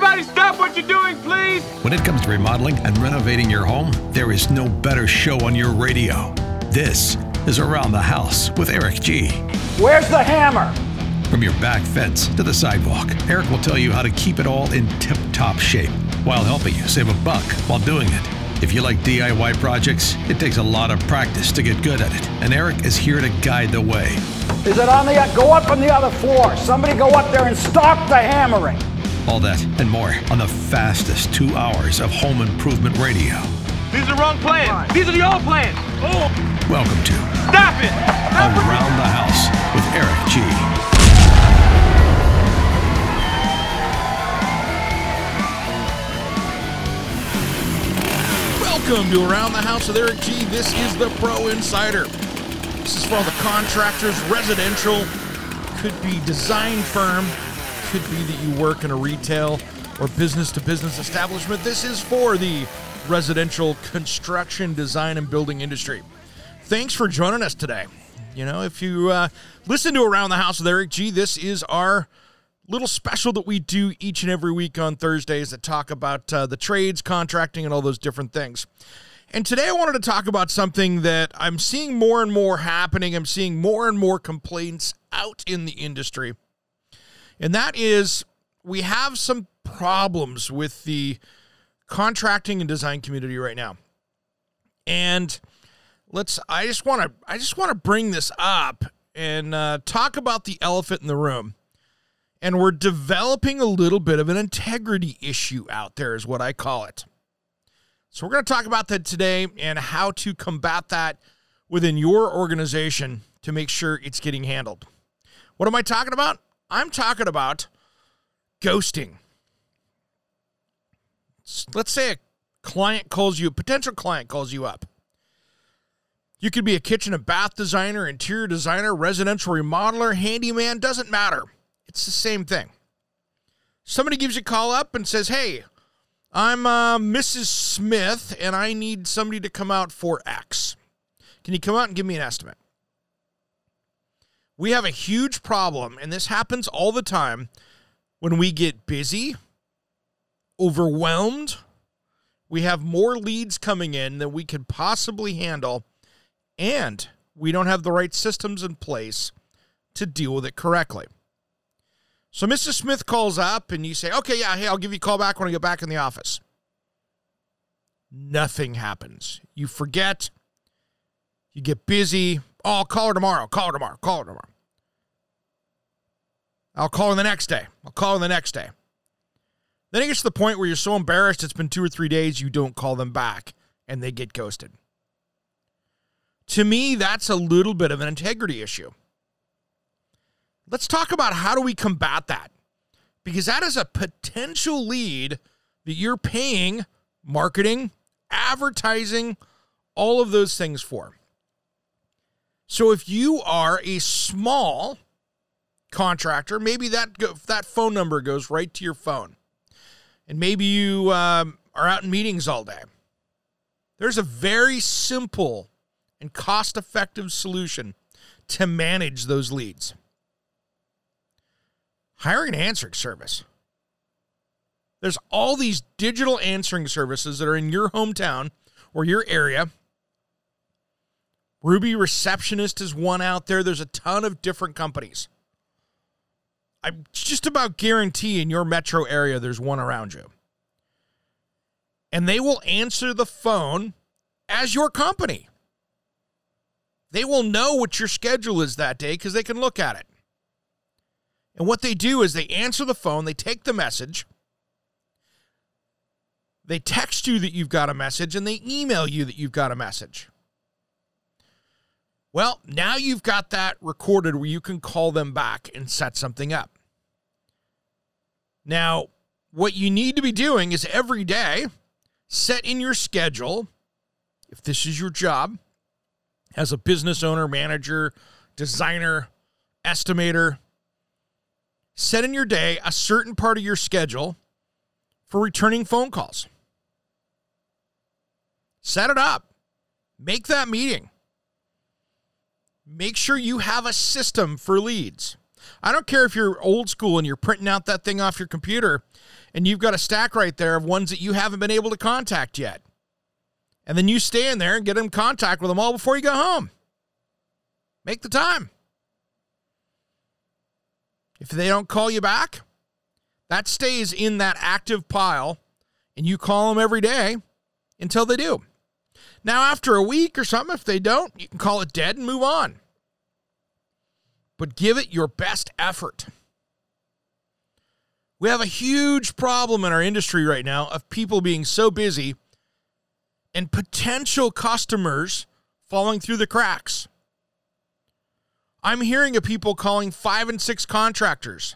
Everybody stop what you're doing, please. When it comes to remodeling and renovating your home, there is no better show on your radio. This is Around the House with Eric G. Where's the hammer? From your back fence to the sidewalk, Eric will tell you how to keep it all in tip top shape while helping you save a buck while doing it. If you like DIY projects, it takes a lot of practice to get good at it, and Eric is here to guide the way. Is it on the go up on the other floor? Somebody go up there and stop the hammering. All that and more on the fastest two hours of home improvement radio. These are the wrong plans. These are the old plans. Oh, Welcome to stop it. Stop it. Around the House with Eric G. Welcome to Around the House with Eric G. This is the Pro Insider. This is for all the contractors, residential, could be design firm, could be that you work in a retail or business to business establishment. This is for the residential construction, design, and building industry. Thanks for joining us today. You know, if you uh, listen to Around the House with Eric G, this is our little special that we do each and every week on Thursdays that talk about uh, the trades, contracting, and all those different things. And today I wanted to talk about something that I'm seeing more and more happening. I'm seeing more and more complaints out in the industry. And that is we have some problems with the contracting and design community right now. And let's I just want to I just want to bring this up and uh, talk about the elephant in the room and we're developing a little bit of an integrity issue out there, is what I call it. So, we're going to talk about that today and how to combat that within your organization to make sure it's getting handled. What am I talking about? I'm talking about ghosting. Let's say a client calls you, a potential client calls you up. You could be a kitchen and bath designer, interior designer, residential remodeler, handyman, doesn't matter. It's the same thing. Somebody gives you a call up and says, Hey, I'm uh, Mrs. Smith and I need somebody to come out for X. Can you come out and give me an estimate? We have a huge problem, and this happens all the time when we get busy, overwhelmed. We have more leads coming in than we could possibly handle, and we don't have the right systems in place to deal with it correctly. So Mrs. Smith calls up and you say, okay, yeah, hey, I'll give you a call back when I get back in the office. Nothing happens. You forget. You get busy. Oh, I'll call her tomorrow. Call her tomorrow. Call her tomorrow. I'll call her the next day. I'll call her the next day. Then it gets to the point where you're so embarrassed it's been two or three days you don't call them back and they get ghosted. To me, that's a little bit of an integrity issue. Let's talk about how do we combat that? Because that is a potential lead that you're paying marketing, advertising, all of those things for. So if you are a small contractor, maybe that that phone number goes right to your phone, and maybe you um, are out in meetings all day. There's a very simple and cost-effective solution to manage those leads hiring an answering service. There's all these digital answering services that are in your hometown or your area. Ruby Receptionist is one out there. There's a ton of different companies. I'm just about guarantee in your metro area there's one around you. And they will answer the phone as your company. They will know what your schedule is that day because they can look at it. And what they do is they answer the phone, they take the message, they text you that you've got a message, and they email you that you've got a message. Well, now you've got that recorded where you can call them back and set something up. Now, what you need to be doing is every day set in your schedule, if this is your job, as a business owner, manager, designer, estimator, set in your day a certain part of your schedule for returning phone calls. Set it up. Make that meeting. Make sure you have a system for leads. I don't care if you're old school and you're printing out that thing off your computer and you've got a stack right there of ones that you haven't been able to contact yet. And then you stay in there and get in contact with them all before you go home. Make the time. If they don't call you back, that stays in that active pile and you call them every day until they do. Now, after a week or something, if they don't, you can call it dead and move on. But give it your best effort. We have a huge problem in our industry right now of people being so busy and potential customers falling through the cracks. I'm hearing of people calling five and six contractors.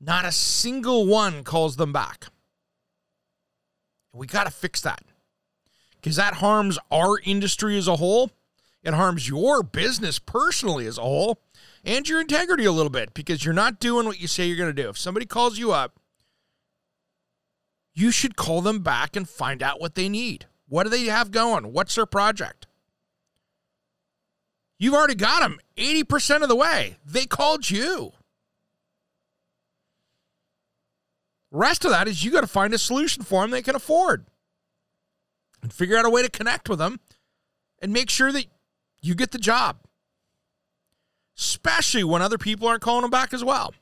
Not a single one calls them back. We got to fix that because that harms our industry as a whole. It harms your business personally as a whole and your integrity a little bit because you're not doing what you say you're going to do. If somebody calls you up, you should call them back and find out what they need. What do they have going? What's their project? You've already got them 80% of the way. They called you. Rest of that is you got to find a solution for them they can afford and figure out a way to connect with them and make sure that you get the job, especially when other people aren't calling them back as well.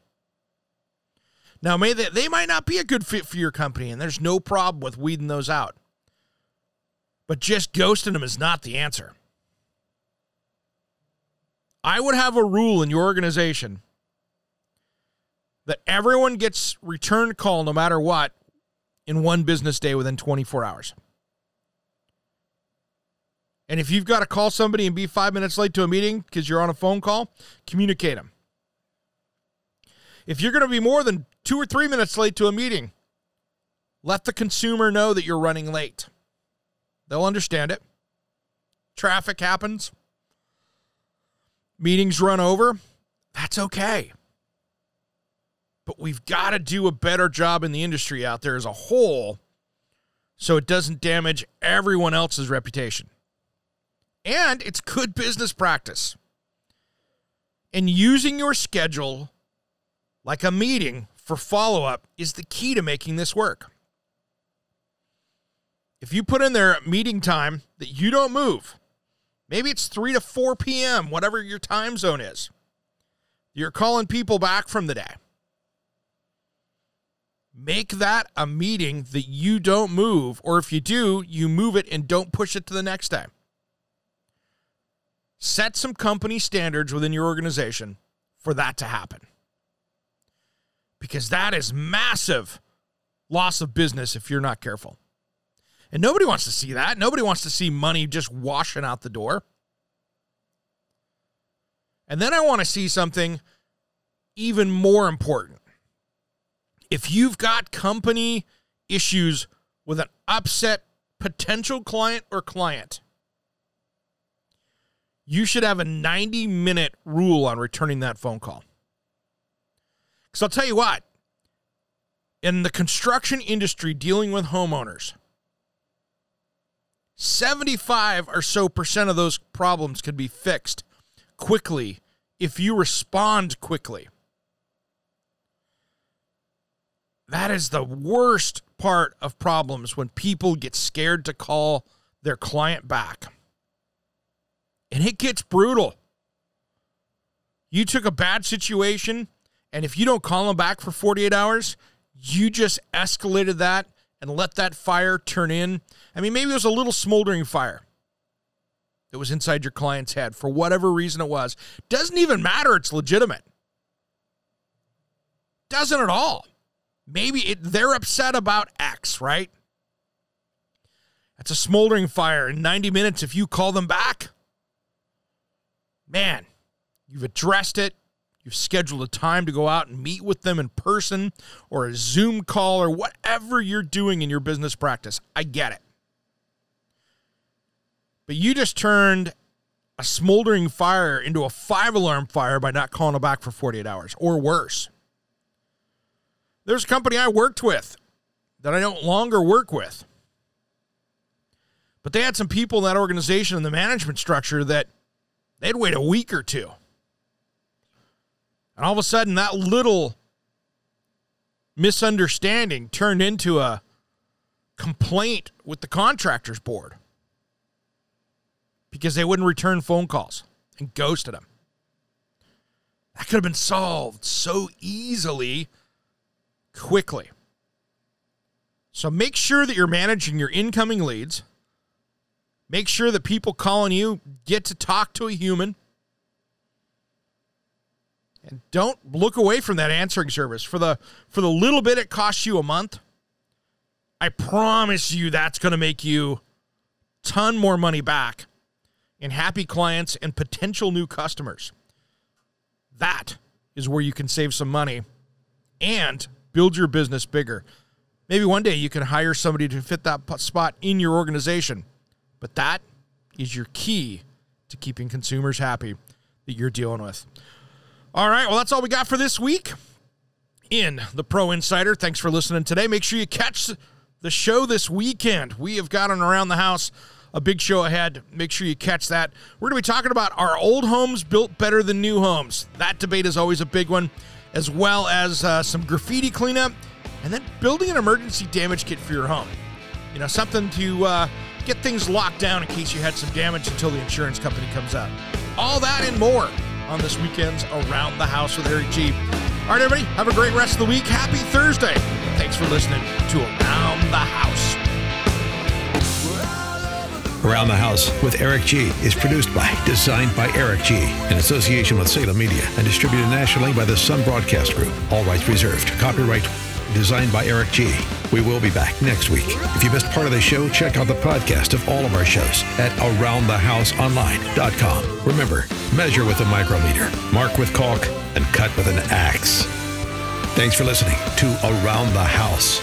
Now, may they, they might not be a good fit for your company, and there's no problem with weeding those out. But just ghosting them is not the answer. I would have a rule in your organization that everyone gets return call no matter what in one business day within 24 hours. And if you've got to call somebody and be five minutes late to a meeting because you're on a phone call, communicate them. If you're going to be more than two or three minutes late to a meeting, let the consumer know that you're running late. They'll understand it. Traffic happens, meetings run over. That's okay. But we've got to do a better job in the industry out there as a whole so it doesn't damage everyone else's reputation and it's good business practice. And using your schedule like a meeting for follow up is the key to making this work. If you put in there meeting time that you don't move, maybe it's 3 to 4 p.m., whatever your time zone is, you're calling people back from the day. Make that a meeting that you don't move, or if you do, you move it and don't push it to the next day set some company standards within your organization for that to happen. Because that is massive loss of business if you're not careful. And nobody wants to see that. Nobody wants to see money just washing out the door. And then I want to see something even more important. If you've got company issues with an upset potential client or client, you should have a 90 minute rule on returning that phone call. Because I'll tell you what, in the construction industry dealing with homeowners, 75 or so percent of those problems could be fixed quickly if you respond quickly. That is the worst part of problems when people get scared to call their client back and it gets brutal. You took a bad situation, and if you don't call them back for 48 hours, you just escalated that and let that fire turn in. I mean, maybe it was a little smoldering fire that was inside your client's head for whatever reason it was. Doesn't even matter, it's legitimate. Doesn't at all. Maybe it, they're upset about X, right? That's a smoldering fire. In 90 minutes, if you call them back, man, you've addressed it. You've scheduled a time to go out and meet with them in person or a Zoom call or whatever you're doing in your business practice. I get it. But you just turned a smoldering fire into a five alarm fire by not calling them back for 48 hours or worse. There's a company I worked with that I no longer work with. But they had some people in that organization in the management structure that They'd wait a week or two. And all of a sudden, that little misunderstanding turned into a complaint with the contractors board because they wouldn't return phone calls and ghosted them. That could have been solved so easily, quickly. So make sure that you're managing your incoming leads. Make sure that people calling you get to talk to a human. And don't look away from that answering service for the for the little bit it costs you a month. I promise you that's going to make you ton more money back in happy clients and potential new customers. That is where you can save some money and build your business bigger. Maybe one day you can hire somebody to fit that spot in your organization. But that is your key to keeping consumers happy that you're dealing with. All right, well, that's all we got for this week in the Pro Insider. Thanks for listening today. Make sure you catch the show this weekend. We have got an around the house a big show ahead. Make sure you catch that. We're going to be talking about are old homes built better than new homes? That debate is always a big one, as well as uh, some graffiti cleanup and then building an emergency damage kit for your home. You know, something to uh, get things locked down in case you had some damage until the insurance company comes out. All that and more on this weekend's Around the House with Eric G. All right, everybody, have a great rest of the week. Happy Thursday. Thanks for listening to Around the House. Around the House with Eric G is produced by, designed by Eric G, in association with Salem Media, and distributed nationally by the Sun Broadcast Group. All rights reserved. Copyright designed by Eric G. We will be back next week. If you missed part of the show, check out the podcast of all of our shows at AroundTheHouseOnline.com. Remember, measure with a micrometer, mark with caulk, and cut with an axe. Thanks for listening to Around the House.